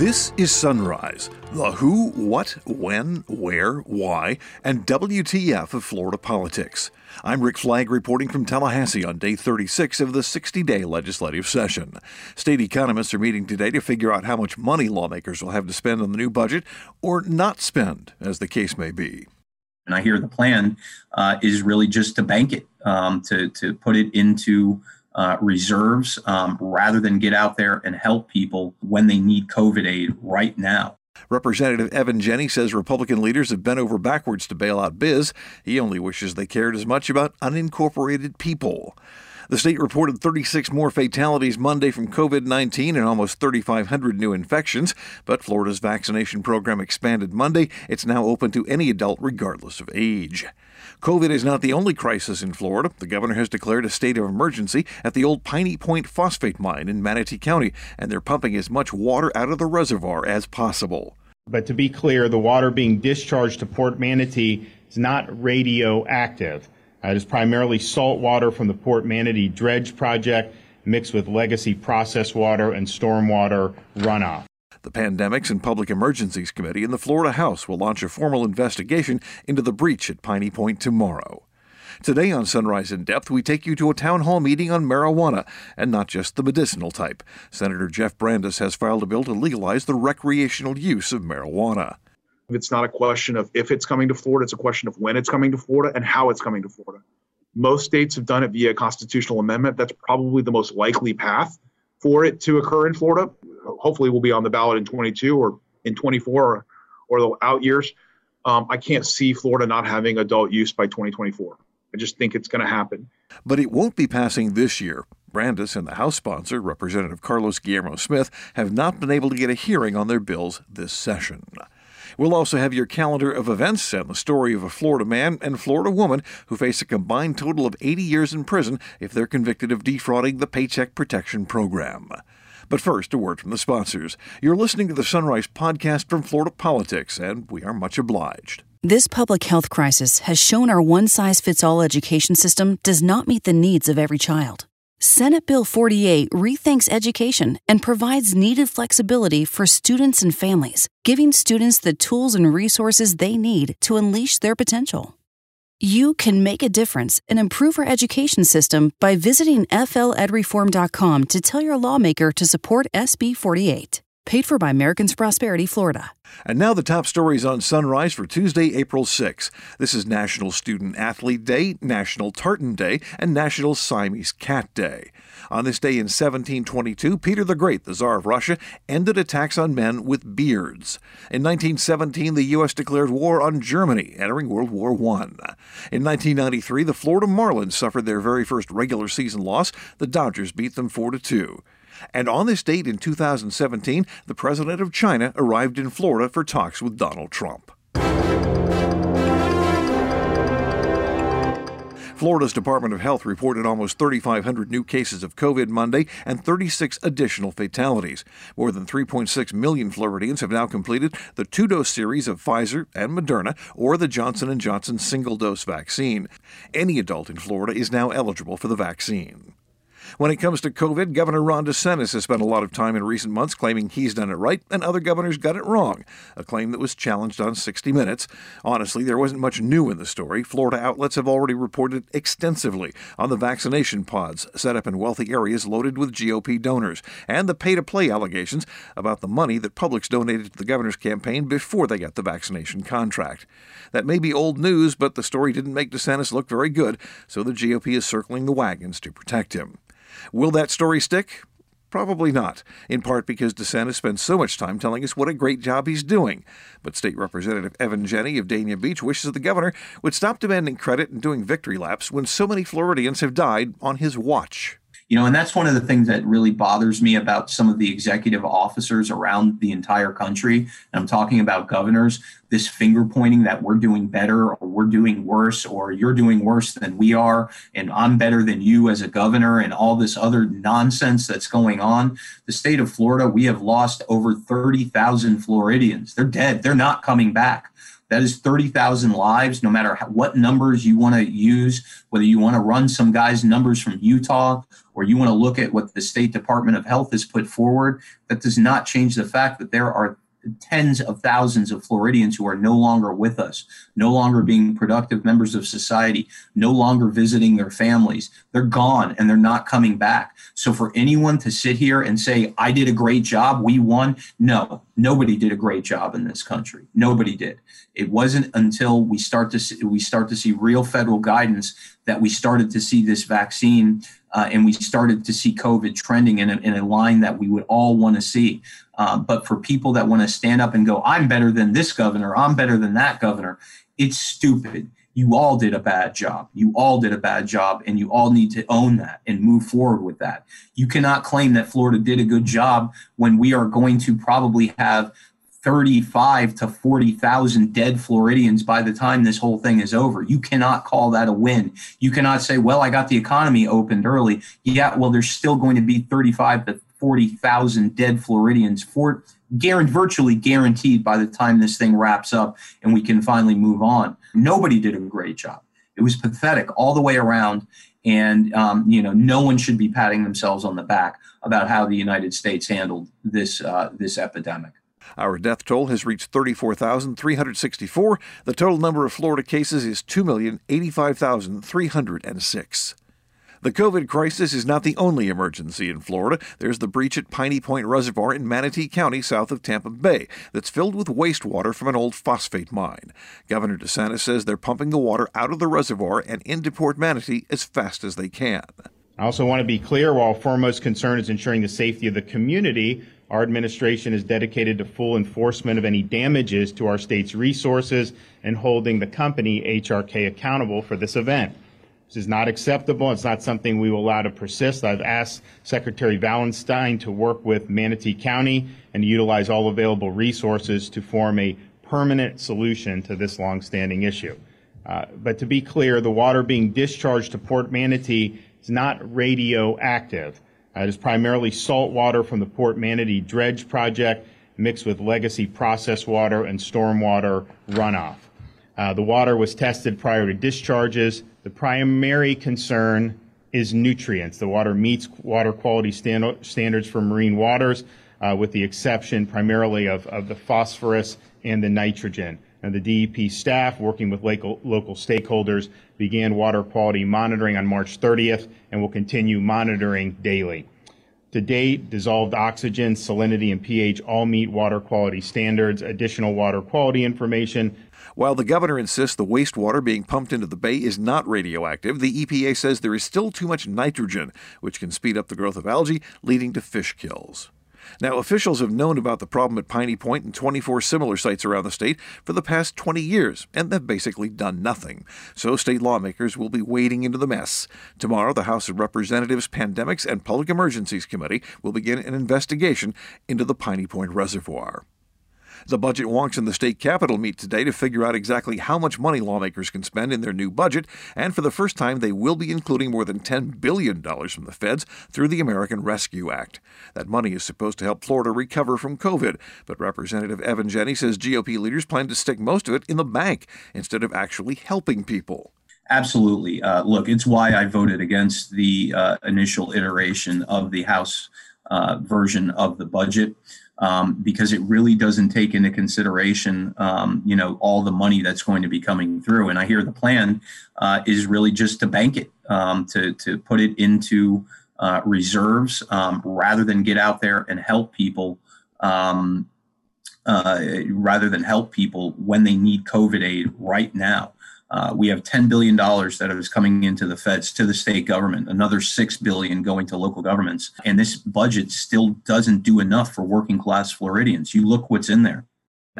This is Sunrise, the who, what, when, where, why, and WTF of Florida politics. I'm Rick Flagg reporting from Tallahassee on day 36 of the 60 day legislative session. State economists are meeting today to figure out how much money lawmakers will have to spend on the new budget or not spend, as the case may be. And I hear the plan uh, is really just to bank it, um, to, to put it into uh, reserves um, rather than get out there and help people when they need COVID aid right now. Representative Evan Jenne says Republican leaders have bent over backwards to bail out Biz. He only wishes they cared as much about unincorporated people. The state reported 36 more fatalities Monday from COVID 19 and almost 3,500 new infections. But Florida's vaccination program expanded Monday. It's now open to any adult, regardless of age. COVID is not the only crisis in Florida. The governor has declared a state of emergency at the old Piney Point phosphate mine in Manatee County, and they're pumping as much water out of the reservoir as possible. But to be clear, the water being discharged to Port Manatee is not radioactive. Uh, it is primarily salt water from the Port Manatee Dredge Project mixed with legacy process water and stormwater runoff. The Pandemics and Public Emergencies Committee in the Florida House will launch a formal investigation into the breach at Piney Point tomorrow. Today on Sunrise in Depth, we take you to a town hall meeting on marijuana, and not just the medicinal type. Senator Jeff Brandes has filed a bill to legalize the recreational use of marijuana. It's not a question of if it's coming to Florida, it's a question of when it's coming to Florida and how it's coming to Florida. Most states have done it via constitutional amendment. That's probably the most likely path for it to occur in Florida. Hopefully, we'll be on the ballot in 22 or in 24 or, or the out years. Um, I can't see Florida not having adult use by 2024. I just think it's going to happen. But it won't be passing this year. Brandes and the House sponsor, Representative Carlos Guillermo Smith, have not been able to get a hearing on their bills this session. We'll also have your calendar of events and the story of a Florida man and Florida woman who face a combined total of 80 years in prison if they're convicted of defrauding the Paycheck Protection Program. But first, a word from the sponsors. You're listening to the Sunrise podcast from Florida Politics, and we are much obliged. This public health crisis has shown our one size fits all education system does not meet the needs of every child. Senate Bill 48 rethinks education and provides needed flexibility for students and families, giving students the tools and resources they need to unleash their potential. You can make a difference and improve our education system by visiting fledreform.com to tell your lawmaker to support SB 48. Paid for by Americans Prosperity, Florida. And now the top stories on Sunrise for Tuesday, April 6. This is National Student Athlete Day, National Tartan Day, and National Siamese Cat Day. On this day in 1722, Peter the Great, the Tsar of Russia, ended attacks on men with beards. In 1917, the U.S. declared war on Germany, entering World War I. In 1993, the Florida Marlins suffered their very first regular season loss. The Dodgers beat them 4 2. And on this date in 2017, the president of China arrived in Florida for talks with Donald Trump. Florida's Department of Health reported almost 3,500 new cases of COVID Monday and 36 additional fatalities. More than 3.6 million Floridians have now completed the two-dose series of Pfizer and Moderna or the Johnson & Johnson single-dose vaccine. Any adult in Florida is now eligible for the vaccine. When it comes to COVID, Governor Ron DeSantis has spent a lot of time in recent months claiming he's done it right and other governors got it wrong, a claim that was challenged on 60 Minutes. Honestly, there wasn't much new in the story. Florida outlets have already reported extensively on the vaccination pods set up in wealthy areas loaded with GOP donors and the pay to play allegations about the money that Publix donated to the governor's campaign before they got the vaccination contract. That may be old news, but the story didn't make DeSantis look very good, so the GOP is circling the wagons to protect him. Will that story stick? Probably not, in part because DeSantis spends so much time telling us what a great job he's doing. But State Representative Evan Jenne of Dania Beach wishes that the governor would stop demanding credit and doing victory laps when so many Floridians have died on his watch. You know, and that's one of the things that really bothers me about some of the executive officers around the entire country. And I'm talking about governors, this finger pointing that we're doing better or we're doing worse or you're doing worse than we are and I'm better than you as a governor and all this other nonsense that's going on. The state of Florida, we have lost over 30,000 Floridians. They're dead. They're not coming back That is 30,000 lives, no matter how, what numbers you want to use, whether you want to run some guys' numbers from Utah or you want to look at what the State Department of Health has put forward. That does not change the fact that there are tens of thousands of Floridians who are no longer with us, no longer being productive members of society, no longer visiting their families. They're gone and they're not coming back. So for anyone to sit here and say, I did a great job, we won, no, nobody did a great job in this country. Nobody did. It wasn't until we start to see, we start to see real federal guidance that we started to see this vaccine uh, and we started to see COVID trending in a, in a line that we would all want to see. Uh, but for people that want to stand up and go, I'm better than this governor, I'm better than that governor, it's stupid. You all did a bad job. You all did a bad job, and you all need to own that and move forward with that. You cannot claim that Florida did a good job when we are going to probably have 35 to 40,000 dead Floridians by the time this whole thing is over. You cannot call that a win. You cannot say, well, I got the economy opened early. Yeah, well, there's still going to be 35 to 40,000 dead Floridians for guaranteed, virtually guaranteed by the time this thing wraps up and we can finally move on. Nobody did a great job. It was pathetic all the way around. And, um, you know, no one should be patting themselves on the back about how the United States handled this, uh, this epidemic. Our death toll has reached 34,364. The total number of Florida cases is 2,085,306. The COVID crisis is not the only emergency in Florida. There's the breach at Piney Point Reservoir in Manatee County, south of Tampa Bay, that's filled with wastewater from an old phosphate mine. Governor DeSantis says they're pumping the water out of the reservoir and into Port Manatee as fast as they can. I also want to be clear while foremost concern is ensuring the safety of the community, our administration is dedicated to full enforcement of any damages to our state's resources and holding the company, HRK, accountable for this event. This is not acceptable. It's not something we will allow to persist. I've asked Secretary Valenstein to work with Manatee County and utilize all available resources to form a permanent solution to this longstanding issue. Uh, but to be clear, the water being discharged to Port Manatee is not radioactive. Uh, it is primarily salt water from the Port Manatee Dredge Project mixed with legacy process water and stormwater runoff. Uh, the water was tested prior to discharges. The primary concern is nutrients. The water meets water quality stand- standards for marine waters, uh, with the exception primarily of, of the phosphorus and the nitrogen. And the DEP staff, working with local, local stakeholders, began water quality monitoring on March 30th and will continue monitoring daily. To date, dissolved oxygen, salinity, and pH all meet water quality standards. Additional water quality information while the governor insists the wastewater being pumped into the bay is not radioactive, the EPA says there is still too much nitrogen, which can speed up the growth of algae, leading to fish kills. Now, officials have known about the problem at Piney Point and 24 similar sites around the state for the past 20 years, and they've basically done nothing. So, state lawmakers will be wading into the mess. Tomorrow, the House of Representatives Pandemics and Public Emergencies Committee will begin an investigation into the Piney Point Reservoir. The budget wonks in the state capitol meet today to figure out exactly how much money lawmakers can spend in their new budget, and for the first time, they will be including more than $10 billion from the feds through the American Rescue Act. That money is supposed to help Florida recover from COVID, but Representative Evan Jenne says GOP leaders plan to stick most of it in the bank instead of actually helping people. Absolutely. Uh, look, it's why I voted against the uh, initial iteration of the House uh, version of the budget um, because it really doesn't take into consideration, um, you know, all the money that's going to be coming through. And I hear the plan uh, is really just to bank it, um, to to put it into uh, reserves um, rather than get out there and help people. Um, uh, rather than help people when they need COVID aid right now. Uh, we have $10 billion that is coming into the feds to the state government, another 6 billion going to local governments. And this budget still doesn't do enough for working class Floridians. You look what's in there.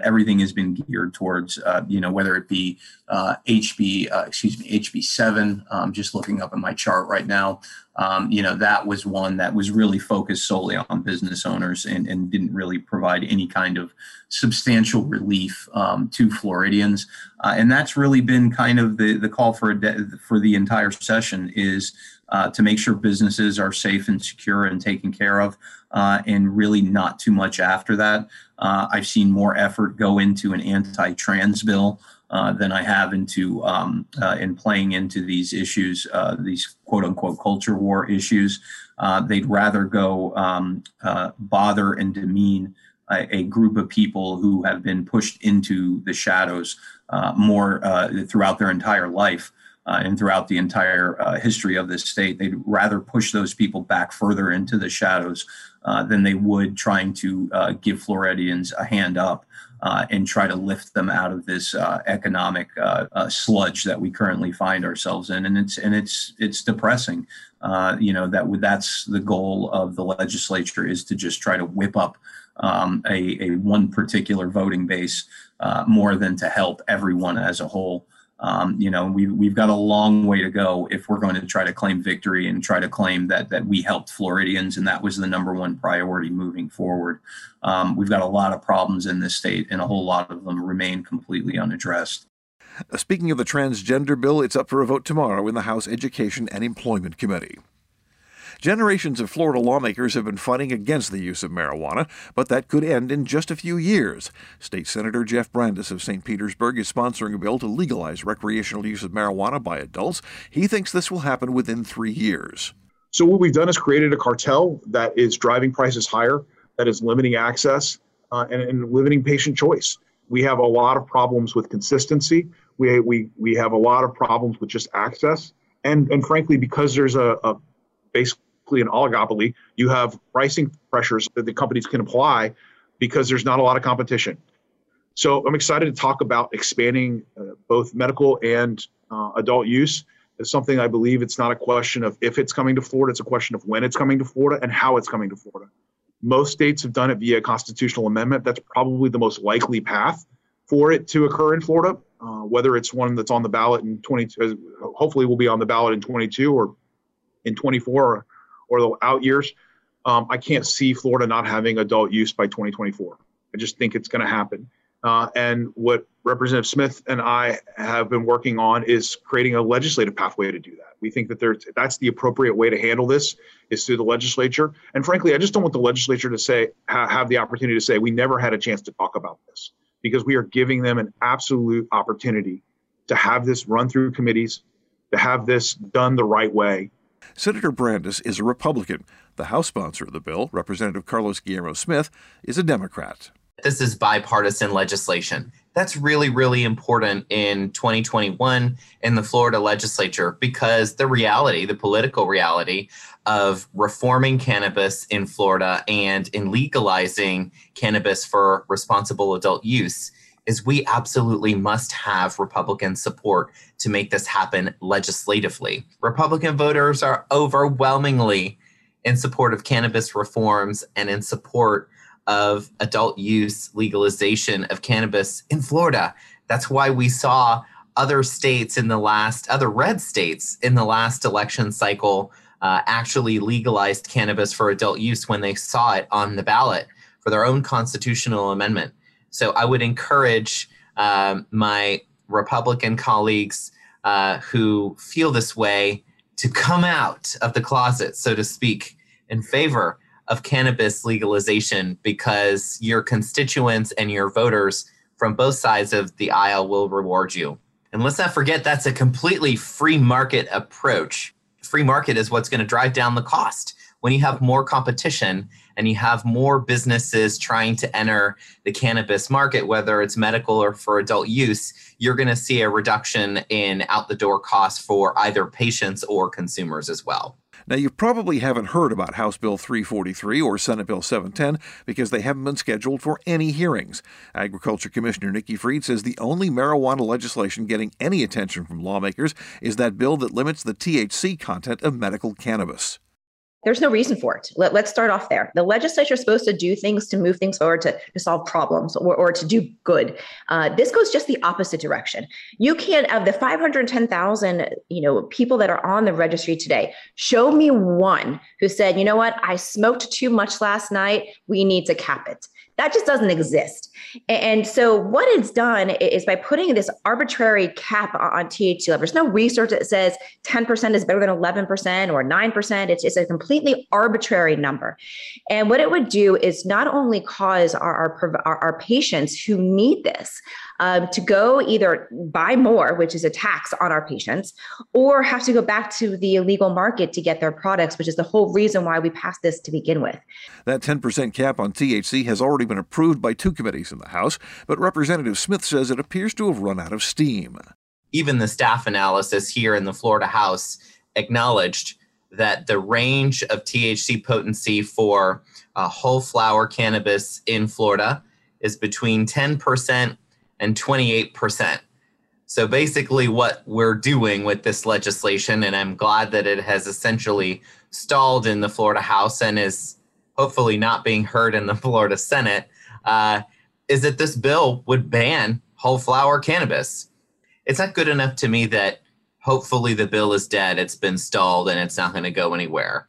Everything has been geared towards, uh, you know, whether it be uh, HB, uh, excuse me, HB seven. I'm just looking up in my chart right now. um, you know, that was one that was really focused solely on business owners and, and didn't really provide any kind of substantial relief um, to Floridians. Uh, and that's really been kind of the, the call for, de- for the entire session is uh, to make sure businesses are safe and secure and taken care of, uh, and really not too much after that. Uh, I've seen more effort go into an anti-trans bill uh, than I have into um, uh, in playing into these issues, uh, these quote unquote culture war issues. Uh, they'd rather go um, uh, bother and demean a, a, group of people who have been pushed into the shadows more throughout their entire life. And throughout the entire history of this state, they'd rather push those people back further into the shadows than they would trying to give Floridians a hand up uh, and try to lift them out of this uh, economic uh, uh sludge that we currently find ourselves in. And it's and it's it's depressing. Uh, you know that that's the goal of the legislature is to just try to whip up um, a, a one particular voting base uh, more than to help everyone as a whole. Um, you know, we've, we've got a long way to go if we're going to try to claim victory and try to claim that, that we helped Floridians and that was the number one priority moving forward. Um, we've got a lot of problems in this state and a whole lot of them remain completely unaddressed. Speaking of the transgender bill, it's up for a vote tomorrow in the House Education and Employment Committee. Generations of Florida lawmakers have been fighting against the use of marijuana, but that could end in just a few years. State Senator Jeff Brandes of St. Petersburg is sponsoring a bill to legalize recreational use of marijuana by adults. He thinks this will happen within three years. So, what we've done is created a cartel that is driving prices higher, that is limiting access, uh, and, and limiting patient choice. We have a lot of problems with consistency. We, we, we have a lot of problems with just access. And, and frankly, because there's a, a basically an oligopoly, you have pricing pressures that the companies can apply because there's not a lot of competition. So I'm excited to talk about expanding uh, both medical and uh, adult use. It's something I believe it's not a question of if it's coming to Florida, it's a question of when it's coming to Florida and how it's coming to Florida. Most states have done it via constitutional amendment. That's probably the most likely path for it to occur in Florida. Uh, whether it's one that's on the ballot in 22, hopefully will be on the ballot in 22 or in 24 or the out years, um, I can't see Florida not having adult use by 2024. I just think it's going to happen. Uh, and what Representative Smith and I have been working on is creating a legislative pathway to do that. We think that there's that's the appropriate way to handle this is through the legislature. And frankly, I just don't want the legislature to say ha- have the opportunity to say we never had a chance to talk about this because we are giving them an absolute opportunity to have this run through committees, to have this done the right way, Senator Brandes is a Republican. The House sponsor of the bill, Representative Carlos Guillermo Smith, is a Democrat. This is bipartisan legislation. That's really, really important in 2021 in the Florida legislature because the reality, the political reality of reforming cannabis in Florida and in legalizing cannabis for responsible adult use is we absolutely must have Republican support to make this happen legislatively. Republican voters are overwhelmingly in support of cannabis reforms and in support of adult use legalization of cannabis in Florida. That's why we saw other states in the last, other red states in the last election cycle uh, actually legalized cannabis for adult use when they saw it on the ballot for their own constitutional amendment. So I would encourage um, my Republican colleagues uh, who feel this way to come out of the closet, so to speak, in favor of cannabis legalization because your constituents and your voters from both sides of the aisle will reward you. And let's not forget that's a completely free market approach. Free market is what's going to drive down the cost when you have more competition and you have more businesses trying to enter the cannabis market, whether it's medical or for adult use, you're going to see a reduction in out the door costs for either patients or consumers as well. Now, you probably haven't heard about House Bill 343 or Senate Bill 710 because they haven't been scheduled for any hearings. Agriculture Commissioner Nikki Fried says the only marijuana legislation getting any attention from lawmakers is that bill that limits the THC content of medical cannabis. There's no reason for it. Let, us start off there. The legislature is supposed to do things to move things forward, to, to solve problems, or, or to do good. Uh, this goes just the opposite direction. You can't of the 510,000, you know, people that are on the registry today. Show me one who said, you know what, I smoked too much last night. We need to cap it. That just doesn't exist. And so, what it's done is by putting this arbitrary cap on THC levels. There's no research that says 10% is better than 11% or 9%. It's, a completely arbitrary number. And what it would do is not only cause our, our, our patients who need this um, to go either buy more, which is a tax on our patients, or have to go back to the illegal market to get their products, which is the whole reason why we passed this to begin with. That 10% cap on THC has already been approved by two committees in the House, but Representative Smith says it appears to have run out of steam. Even the staff analysis here in the Florida House acknowledged that the range of THC potency for uh, whole flower cannabis in Florida is between 10% and 28%. So basically, what we're doing with this legislation, and I'm glad that it has essentially stalled in the Florida House and is hopefully not being heard in the Florida Senate, uh, is that this bill would ban whole flower cannabis. It's not good enough to me that hopefully the bill is dead, it's been stalled, and it's not going to go anywhere.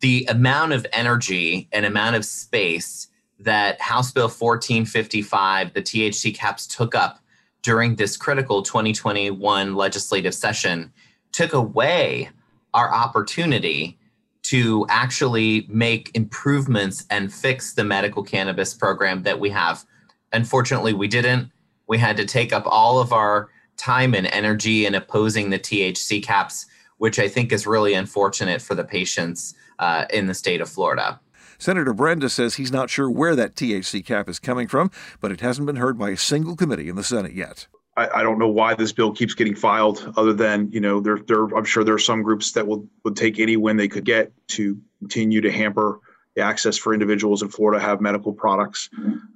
The amount of energy and amount of space that House Bill 1455, the THC caps, took up during this critical 2021 legislative session took away our opportunity to actually make improvements and fix the medical cannabis program that we have. Unfortunately, we didn't. We had to take up all of our time and energy in opposing the THC caps, which I think is really unfortunate for the patients uh, in the state of Florida. Senator Brenda says he's not sure where that THC cap is coming from, but it hasn't been heard by a single committee in the Senate yet. I, I don't know why this bill keeps getting filed, other than you know, there, there. I'm sure there are some groups that will would take any win they could get to continue to hamper the access for individuals in Florida have medical products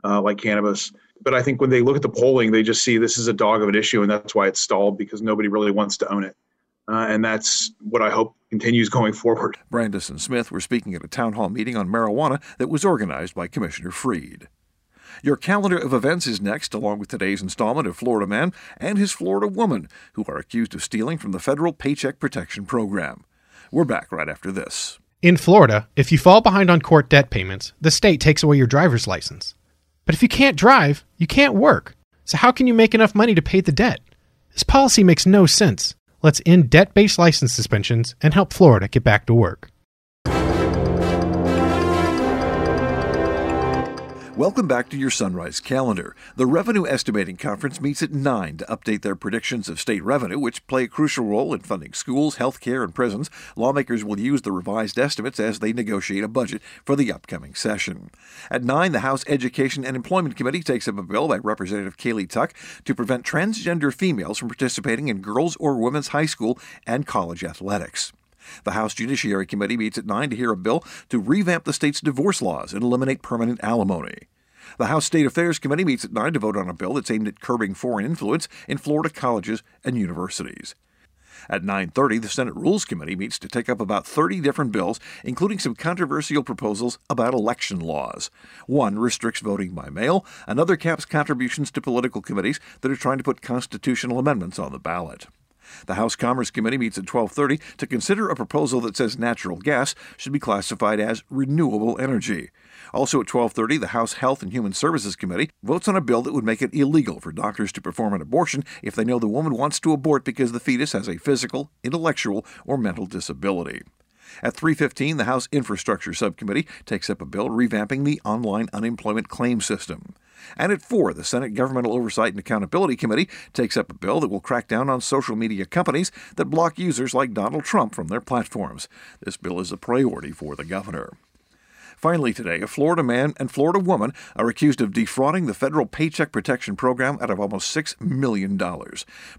uh, like cannabis. But I think when they look at the polling, they just see this is a dog of an issue, and that's why it's stalled because nobody really wants to own it. Uh, and that's what I hope continues going forward. Brandes and Smith were speaking at a town hall meeting on marijuana that was organized by Commissioner Fried. Your calendar of events is next, along with today's installment of Florida Man and his Florida Woman, who are accused of stealing from the federal Paycheck Protection Program. We're back right after this. In Florida, if you fall behind on court debt payments, the state takes away your driver's license. But if you can't drive, you can't work. So, how can you make enough money to pay the debt? This policy makes no sense. Let's end debt based license suspensions and help Florida get back to work. Welcome back to your Sunrise Calendar. The Revenue Estimating Conference meets at 9 to update their predictions of state revenue, which play a crucial role in funding schools, health care, and prisons. Lawmakers will use the revised estimates as they negotiate a budget for the upcoming session. At 9, the House Education and Employment Committee takes up a bill by Representative Kaylee Tuck to prevent transgender females from participating in girls' or women's high school and college athletics. The House Judiciary Committee meets at 9 to hear a bill to revamp the state's divorce laws and eliminate permanent alimony. The House State Affairs Committee meets at 9 to vote on a bill that's aimed at curbing foreign influence in Florida colleges and universities. At 9:30, the Senate Rules Committee meets to take up about 30 different bills, including some controversial proposals about election laws. One restricts voting by mail, another caps contributions to political committees that are trying to put constitutional amendments on the ballot. The House Commerce Committee meets at 12:30 to consider a proposal that says natural gas should be classified as renewable energy. Also at 12:30, the House Health and Human Services Committee votes on a bill that would make it illegal for doctors to perform an abortion if they know the woman wants to abort because the fetus has a physical, intellectual, or mental disability. At 3:15, the House Infrastructure Subcommittee takes up a bill revamping the online unemployment claim system. And at 4, the Senate Governmental Oversight and Accountability Committee takes up a bill that will crack down on social media companies that block users like Donald Trump from their platforms. This bill is a priority for the governor. Finally, today, a Florida man and Florida woman are accused of defrauding the federal Paycheck Protection Program out of almost $6 million.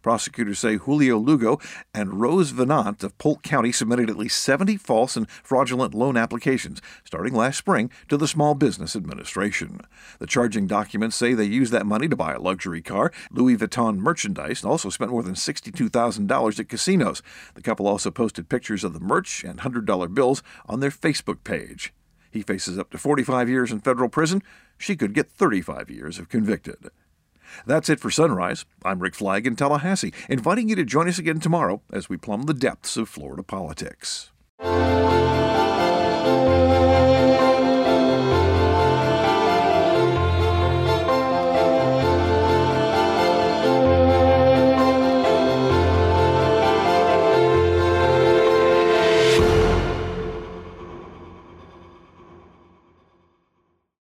Prosecutors say Julio Lugo and Rose Venant of Polk County submitted at least 70 false and fraudulent loan applications starting last spring to the Small Business Administration. The charging documents say they used that money to buy a luxury car, Louis Vuitton merchandise, and also spent more than $62,000 at casinos. The couple also posted pictures of the merch and $100 bills on their Facebook page. He faces up to 45 years in federal prison. She could get 35 years if convicted. That's it for Sunrise. I'm Rick Flagg in Tallahassee, inviting you to join us again tomorrow as we plumb the depths of Florida politics.